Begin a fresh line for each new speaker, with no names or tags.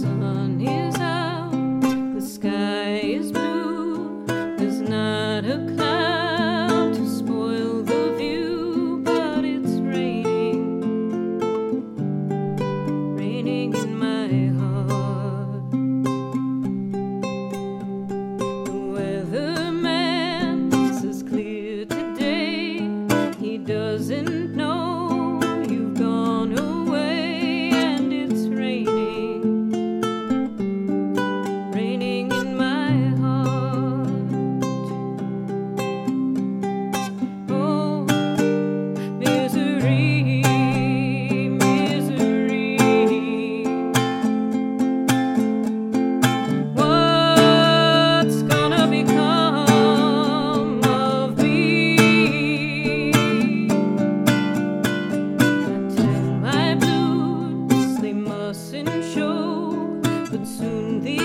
The sun is out, the sky is blue, there's not a but soon the